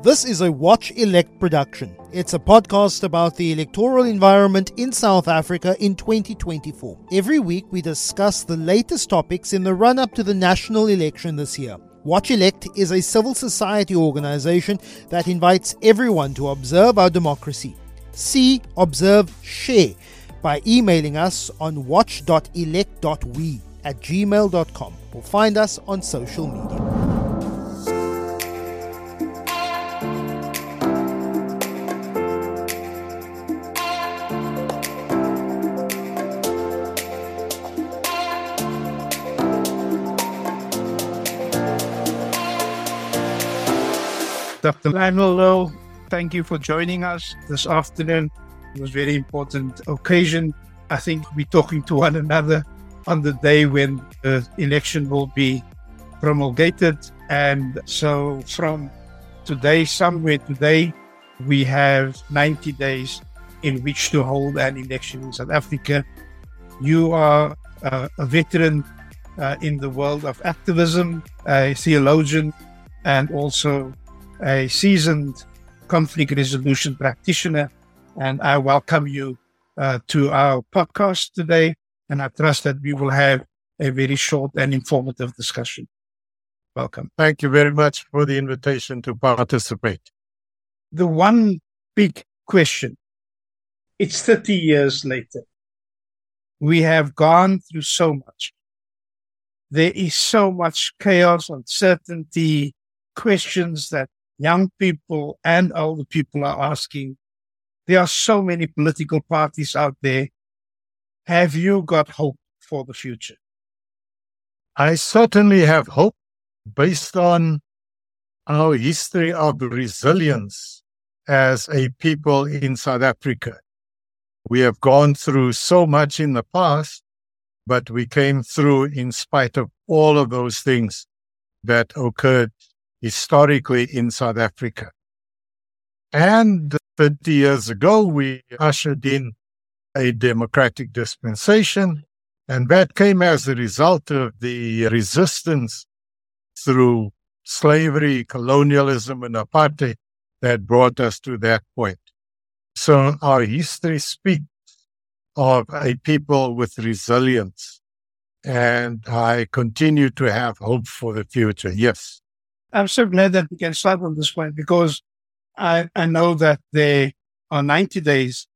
This is a Watch Elect production. It's a podcast about the electoral environment in South Africa in 2024. Every week, we discuss the latest topics in the run up to the national election this year. Watch Elect is a civil society organization that invites everyone to observe our democracy. See, observe, share by emailing us on watch.elect.we at gmail.com or find us on social media. Dr. Lionel Louw, thank you for joining us this afternoon. It was a very important occasion. I think we're talking to one another on the day when the election will be promulgated. And so from today, somewhere today, we have 90 days in which to hold an election in South Africa. You are uh, a veteran uh, in the world of activism, a theologian, and also a seasoned conflict resolution practitioner, and I welcome you uh, to our podcast today. And I trust that we will have a very short and informative discussion. Welcome. Thank you very much for the invitation to participate. The one big question it's 30 years later. We have gone through so much. There is so much chaos, uncertainty, questions that young people and older people are asking, there are so many political parties out there. Have you got hope for the future? I certainly have hope based on our history of resilience as a people in South Africa. We have gone through so much in the past, but we came through in spite of all of those things that occurred historically in South Africa. And 50 years ago, we ushered in a democratic dispensation, and that came as a result of the resistance through slavery, colonialism, and apartheid that brought us to that point. So our history speaks of a people with resilience, and I continue to have hope for the future. Yes. I'm so glad that we can start on this point because I, I know that there are 90 days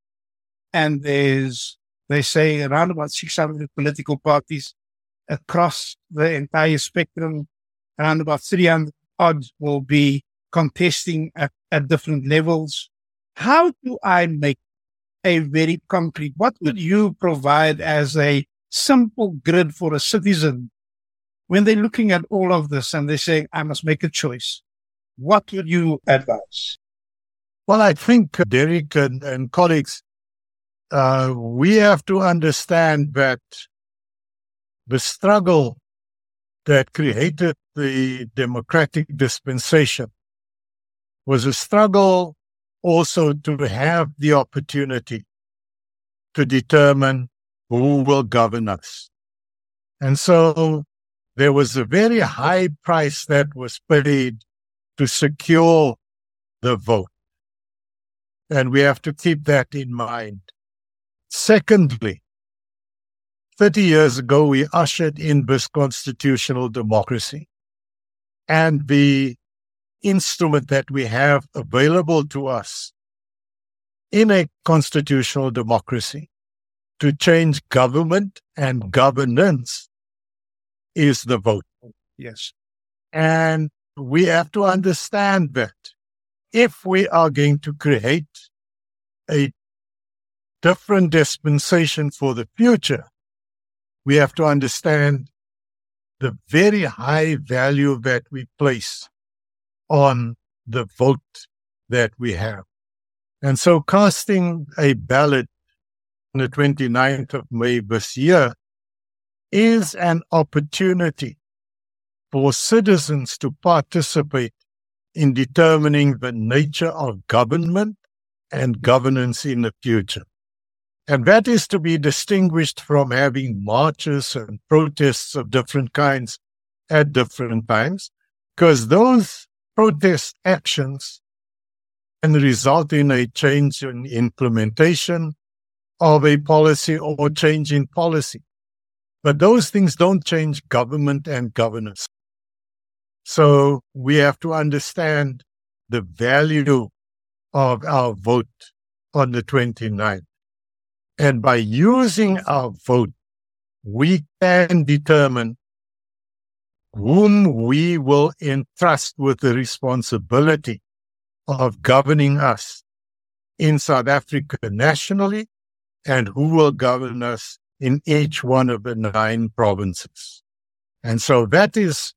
and there's, they say around about 600 political parties across the entire spectrum. Around about 300 odd will be contesting at, at different levels. How do I make a very concrete, what would you provide as a simple grid for a citizen when they're looking at all of this and they're saying, I must make a choice, what would you advise? Well, I think, uh, Derek and, and colleagues, uh, we have to understand that the struggle that created the democratic dispensation was a struggle also to have the opportunity to determine who will govern us. And so there was a very high price that was paid to secure the vote. And we have to keep that in mind. Secondly, 30 years ago, we ushered in this constitutional democracy. And the instrument that we have available to us in a constitutional democracy to change government and governance is the vote. Yes. And we have to understand that if we are going to create a different dispensation for the future, we have to understand the very high value that we place on the vote that we have. And so casting a ballot on the 29th of May this year is an opportunity for citizens to participate in determining the nature of government and governance in the future. And that is to be distinguished from having marches and protests of different kinds at different times, because those protest actions can result in a change in implementation of a policy or change in policy. But those things don't change government and governance. So we have to understand the value of our vote on the 29th. And by using our vote, we can determine whom we will entrust with the responsibility of governing us in South Africa nationally and who will govern us in each one of the nine provinces. And so that is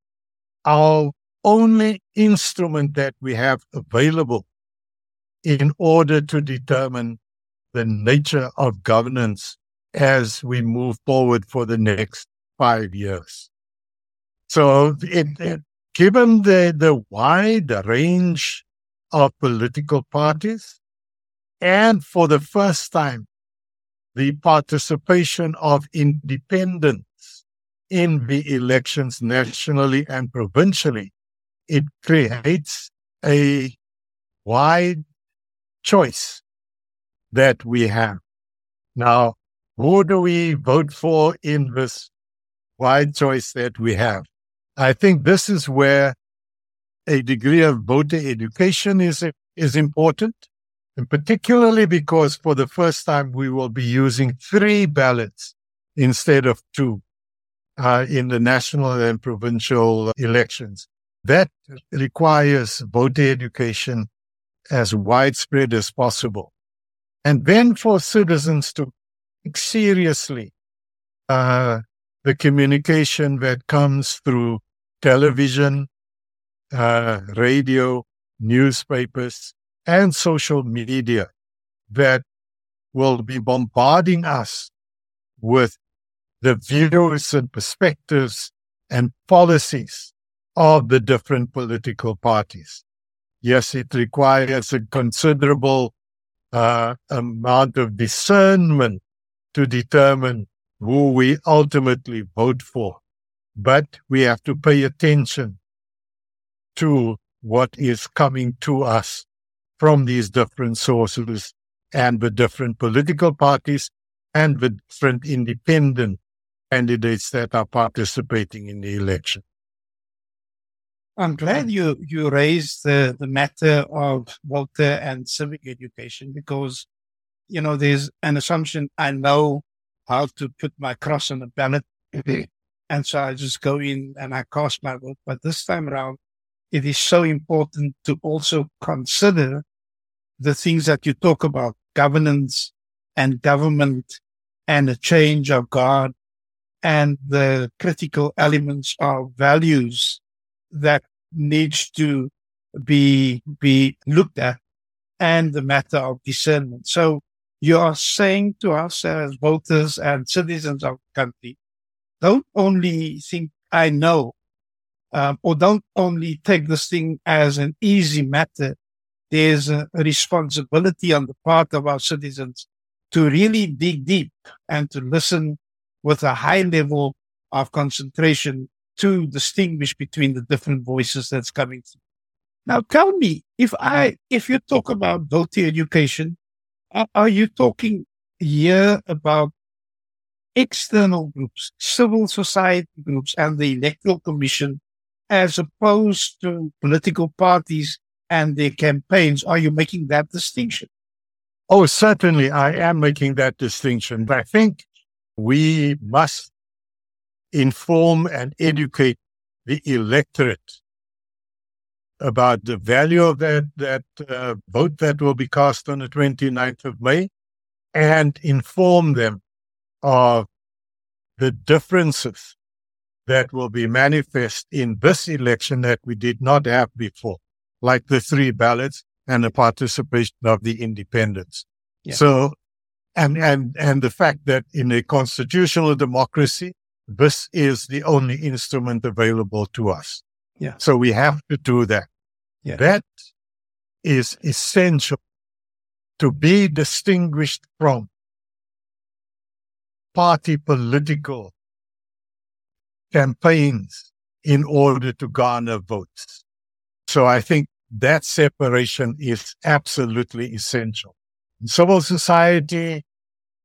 our only instrument that we have available in order to determine the nature of governance as we move forward for the next five years. So it, it, given the, the wide range of political parties and for the first time the participation of independents in the elections nationally and provincially, it creates a wide choice that we have. Now, who do we vote for in this wide choice that we have? I think this is where a degree of voter education is, is important and particularly because for the first time we will be using three ballots instead of two uh, in the national and provincial elections. That requires voter education as widespread as possible. And then for citizens to take seriously uh, the communication that comes through television, uh, radio, newspapers, and social media that will be bombarding us with the views and perspectives and policies of the different political parties. Yes, it requires a considerable uh, amount of discernment to determine who we ultimately vote for. But we have to pay attention to what is coming to us from these different sources and the different political parties and the different independent candidates that are participating in the election. I'm glad you, you raised the, the matter of voter and civic education because, you know, there's an assumption I know how to put my cross on the ballot. Mm-hmm. and so I just go in and I cast my vote. But this time around, it is so important to also consider the things that you talk about, governance and government and a change of guard and the critical elements of values that needs to be, be looked at and the matter of discernment. So you are saying to us as voters and citizens of the country, don't only think I know um, or don't only take this thing as an easy matter. There's a responsibility on the part of our citizens to really dig deep and to listen with a high level of concentration to distinguish between the different voices that's coming through. Now tell me, if I, if you talk about voter education, are you talking here about external groups, civil society groups and the electoral commission as opposed to political parties and their campaigns? Are you making that distinction? Oh, certainly I am making that distinction. But I think we must inform and educate the electorate about the value of that, that uh, vote that will be cast on the 29th of May and inform them of the differences that will be manifest in this election that we did not have before, like the three ballots and the participation of the independents. Yeah. So, and, and, and the fact that in a constitutional democracy, this is the only instrument available to us. Yeah. So we have to do that. Yeah. That is essential to be distinguished from party political campaigns in order to garner votes. So I think that separation is absolutely essential. Civil society,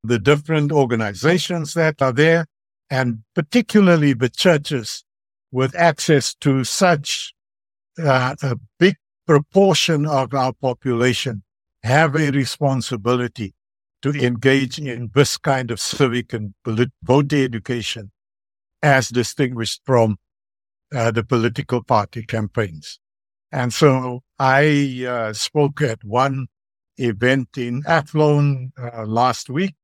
the different organizations that are there, and particularly the churches with access to such uh, a big proportion of our population have a responsibility to engage in this kind of civic and voter education as distinguished from uh, the political party campaigns. And so I uh, spoke at one event in Athlone uh, last week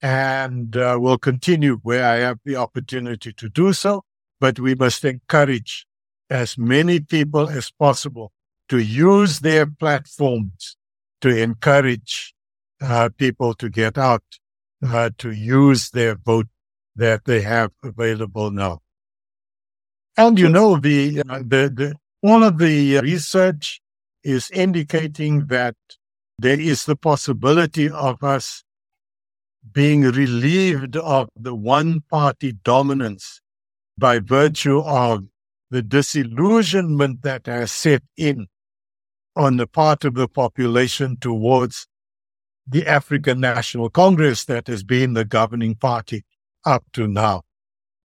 and uh, will continue where I have the opportunity to do so. But we must encourage as many people as possible to use their platforms to encourage uh, people to get out, uh, to use their vote that they have available now. And you know, the, uh, the, the, all of the research is indicating that there is the possibility of us being relieved of the one party dominance by virtue of the disillusionment that has set in on the part of the population towards the African National Congress that has been the governing party up to now.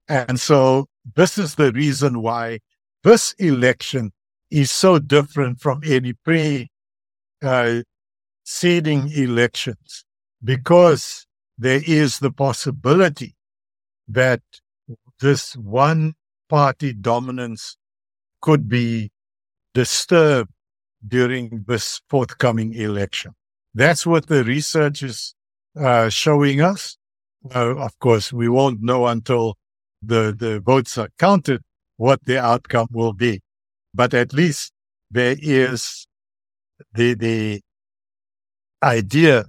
And so this is the reason why this election is so different from any pre uh, elections because there is the possibility that this one party dominance could be disturbed during this forthcoming election. That's what the research is uh, showing us. Uh, of course, we won't know until the, the votes are counted what the outcome will be. But at least there is the, the idea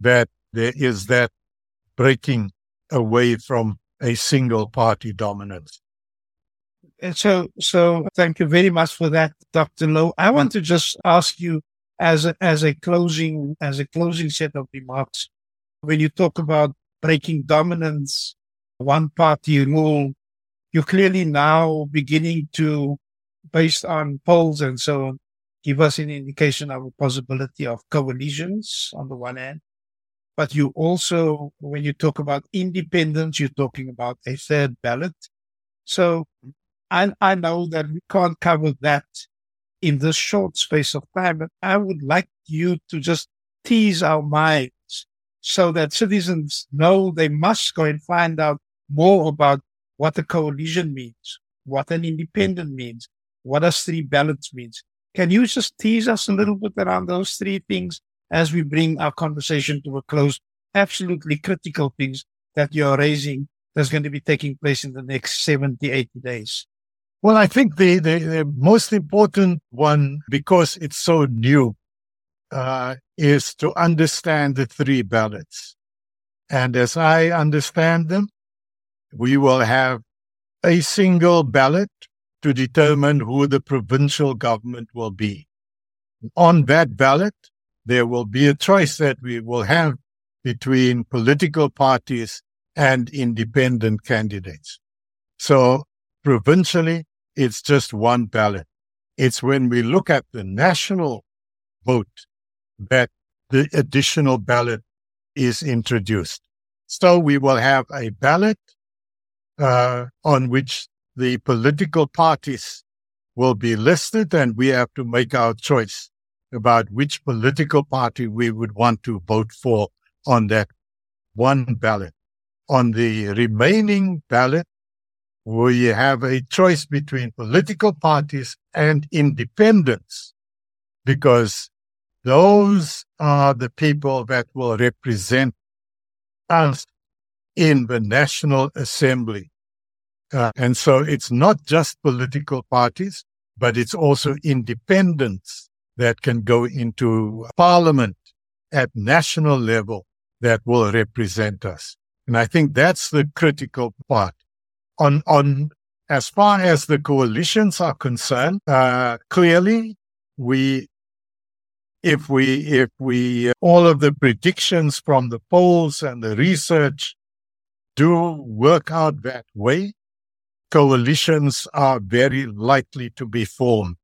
that there is that breaking away from a single party dominance. And so, so thank you very much for that, Dr. Louw. I want to just ask you as a, as a closing, as a closing set of remarks, when you talk about breaking dominance, one party rule, you're clearly now beginning to, based on polls and so on, give us an indication of a possibility of coalitions on the one hand. But you also, when you talk about independence, you're talking about a third ballot. So I, I know that we can't cover that in this short space of time, but I would like you to just tease our minds so that citizens know they must go and find out more about what a coalition means, what an independent means, what a three balance means. Can you just tease us a little bit around those three things as we bring our conversation to a close? Absolutely critical things that you're raising that's going to be taking place in the next 70, 80 days. Well, I think the, the, the most important one, because it's so new, uh, is to understand the three ballots. And as I understand them, we will have a single ballot to determine who the provincial government will be. On that ballot, there will be a choice that we will have between political parties and independent candidates. So provincially, it's just one ballot. It's when we look at the national vote that the additional ballot is introduced. So we will have a ballot uh, on which the political parties will be listed, and we have to make our choice about which political party we would want to vote for on that one ballot. On the remaining ballot, we have a choice between political parties and independents because those are the people that will represent us in the National Assembly. Uh, and so it's not just political parties, but it's also independents that can go into parliament at national level that will represent us. And I think that's the critical part on on as far as the coalitions are concerned, uh, clearly we if we if we uh, all of the predictions from the polls and the research do work out that way, coalitions are very likely to be formed.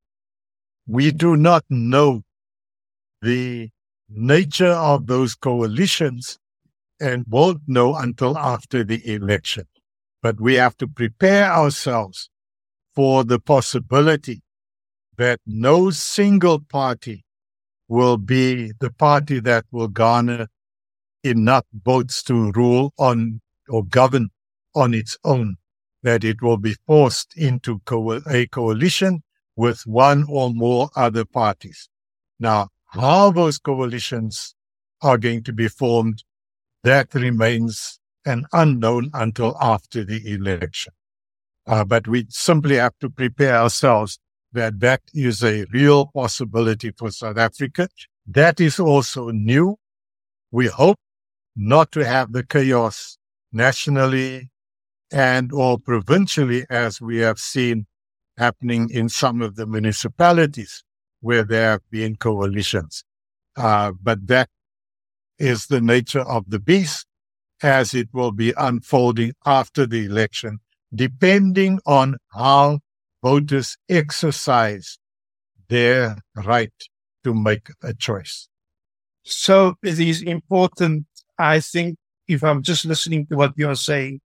we do not know the nature of those coalitions and won't know until after the election. But we have to prepare ourselves for the possibility that no single party will be the party that will garner enough votes to rule on or govern on its own, that it will be forced into co- a coalition with one or more other parties. Now, how those coalitions are going to be formed, that remains an unknown until after the election. Uh, but we simply have to prepare ourselves that that is a real possibility for South Africa. That is also new. We hope not to have the chaos nationally and or provincially as we have seen happening in some of the municipalities where there have been coalitions. Uh, but that is the nature of the beast as it will be unfolding after the election, depending on how voters exercise their right to make a choice. So it is important, I think, if I'm just listening to what you're saying,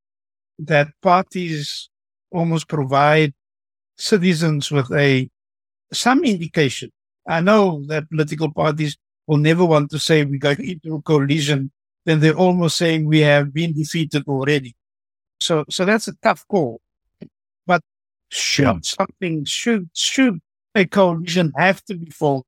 that parties almost provide citizens with a some indication. I know that political parties will never want to say we're going into a coalition, then they're almost saying we have been defeated already. So, so that's a tough call. Should yeah. something, should, should a coalition have to be formed?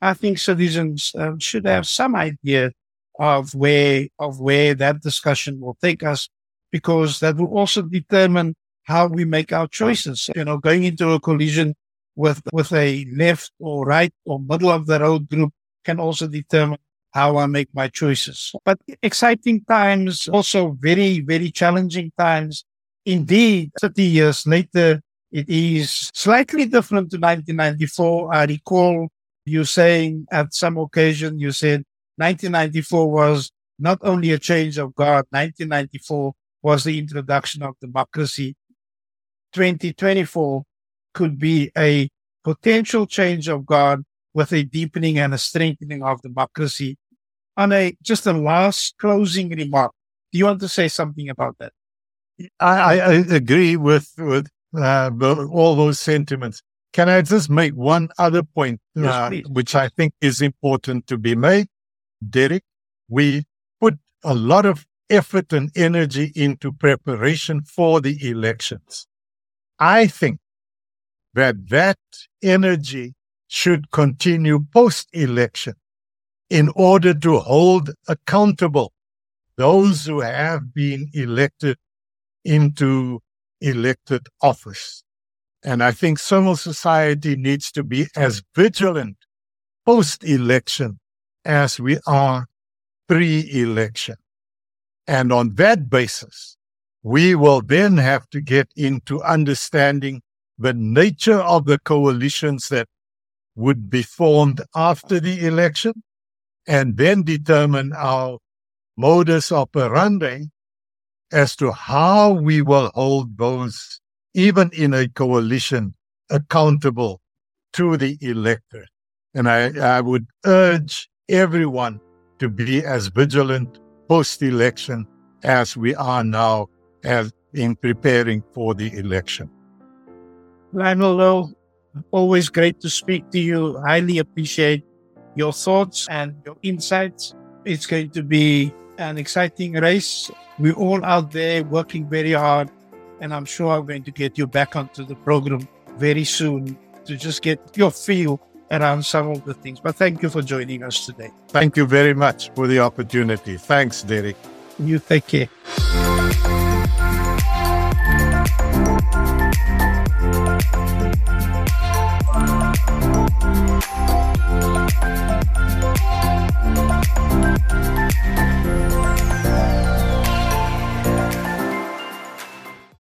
I think citizens um, should have some idea of where, of where that discussion will take us, because that will also determine how we make our choices. You know, going into a coalition with, with a left or right or middle of the road group can also determine how I make my choices. But exciting times, also very, very challenging times. Indeed, 30 years later, it is slightly different to 1994. I recall you saying at some occasion, you said 1994 was not only a change of God, 1994 was the introduction of democracy. 2024 could be a potential change of God with a deepening and a strengthening of democracy. On a just a last closing remark, do you want to say something about that? I, I agree with with uh, all those sentiments. Can I just make one other point, yes, uh, which I think is important to be made, Derek? We put a lot of effort and energy into preparation for the elections. I think that that energy should continue post election in order to hold accountable those who have been elected into elected office. And I think civil society needs to be as vigilant post election as we are pre election. And on that basis, we will then have to get into understanding the nature of the coalitions that would be formed after the election and then determine our modus operandi as to how we will hold those, even in a coalition, accountable to the electorate. And I, I would urge everyone to be as vigilant post election as we are now as in preparing for the election. Lionel Always great to speak to you. Highly appreciate your thoughts and your insights. It's going to be an exciting race. We're all out there working very hard, and I'm sure I'm going to get you back onto the program very soon to just get your feel around some of the things. But thank you for joining us today. Thank you very much for the opportunity. Thanks, Derek. You take care.